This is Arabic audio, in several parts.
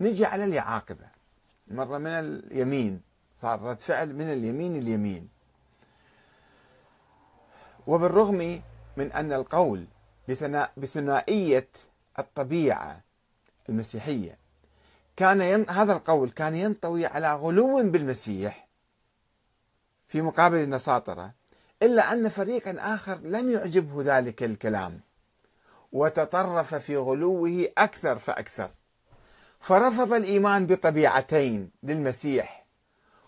نجي على اليعاقبة. مرة من اليمين صار رد فعل من اليمين اليمين وبالرغم من أن القول بثنائية الطبيعة المسيحية كان ين... هذا القول كان ينطوي على غلو بالمسيح في مقابل النساطرة إلا أن فريقا آخر لم يعجبه ذلك الكلام وتطرف في غلوه أكثر فأكثر. فرفض الإيمان بطبيعتين للمسيح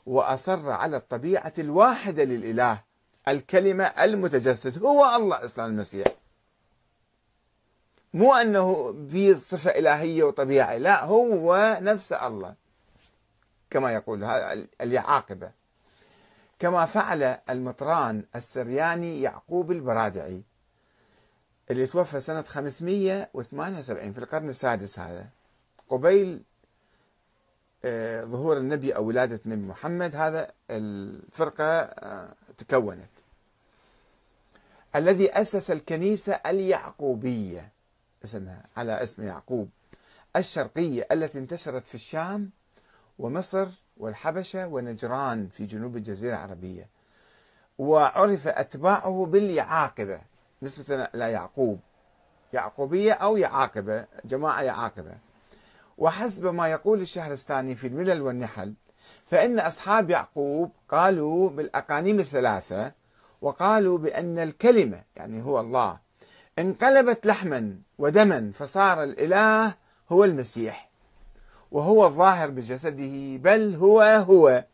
وأصر على الطبيعة الواحدة للإله الكلمة المتجسد هو الله إصلا المسيح. مو أنه في صفة إلهية وطبيعة لا هو نفس الله كما يقول اليعاقبة. كما فعل المطران السرياني يعقوب البرادعي اللي توفى سنة 578 في القرن السادس هذا. قبيل آه، ظهور النبي أو ولادة النبي محمد هذا الفرقة آه، تكونت. الذي أسس الكنيسة اليعقوبية اسمها على اسم يعقوب الشرقية التي انتشرت في الشام ومصر والحبشة ونجران في جنوب الجزيرة العربية. وعرف أتباعه باليعاقبة نسبة إلى يعقوب. يعقوبية أو يعاقبة جماعة يعاقبة. وحسب ما يقول الشهرستاني في الملل والنحل فإن أصحاب يعقوب قالوا بالأقانيم الثلاثة وقالوا بأن الكلمة يعني هو الله انقلبت لحما ودما فصار الإله هو المسيح وهو الظاهر بجسده بل هو هو.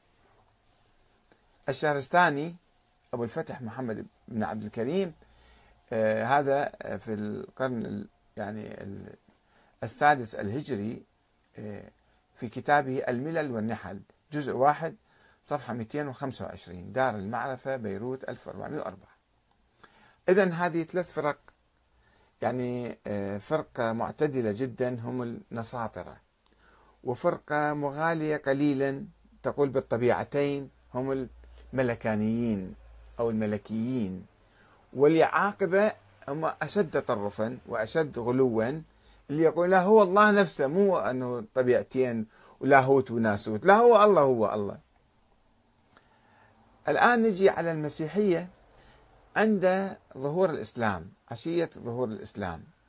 الشهرستاني أبو الفتح محمد بن عبد الكريم آه هذا في القرن يعني السادس الهجري آه في كتابه الملل والنحل جزء واحد صفحة 225 دار المعرفة بيروت 1404 إذا هذه ثلاث فرق يعني آه، فرقة معتدلة جدا هم النساطرة وفرقة مغالية قليلا تقول بالطبيعتين هم الملكانيين أو الملكيين. واليعاقبة هم أشد تطرفا وأشد غلوا اللي يقول لا هو الله نفسه مو أنه طبيعتين ولاهوت وناسوت لا هو الله هو الله. الآن نجي على المسيحية عند ظهور الإسلام عشية ظهور الإسلام.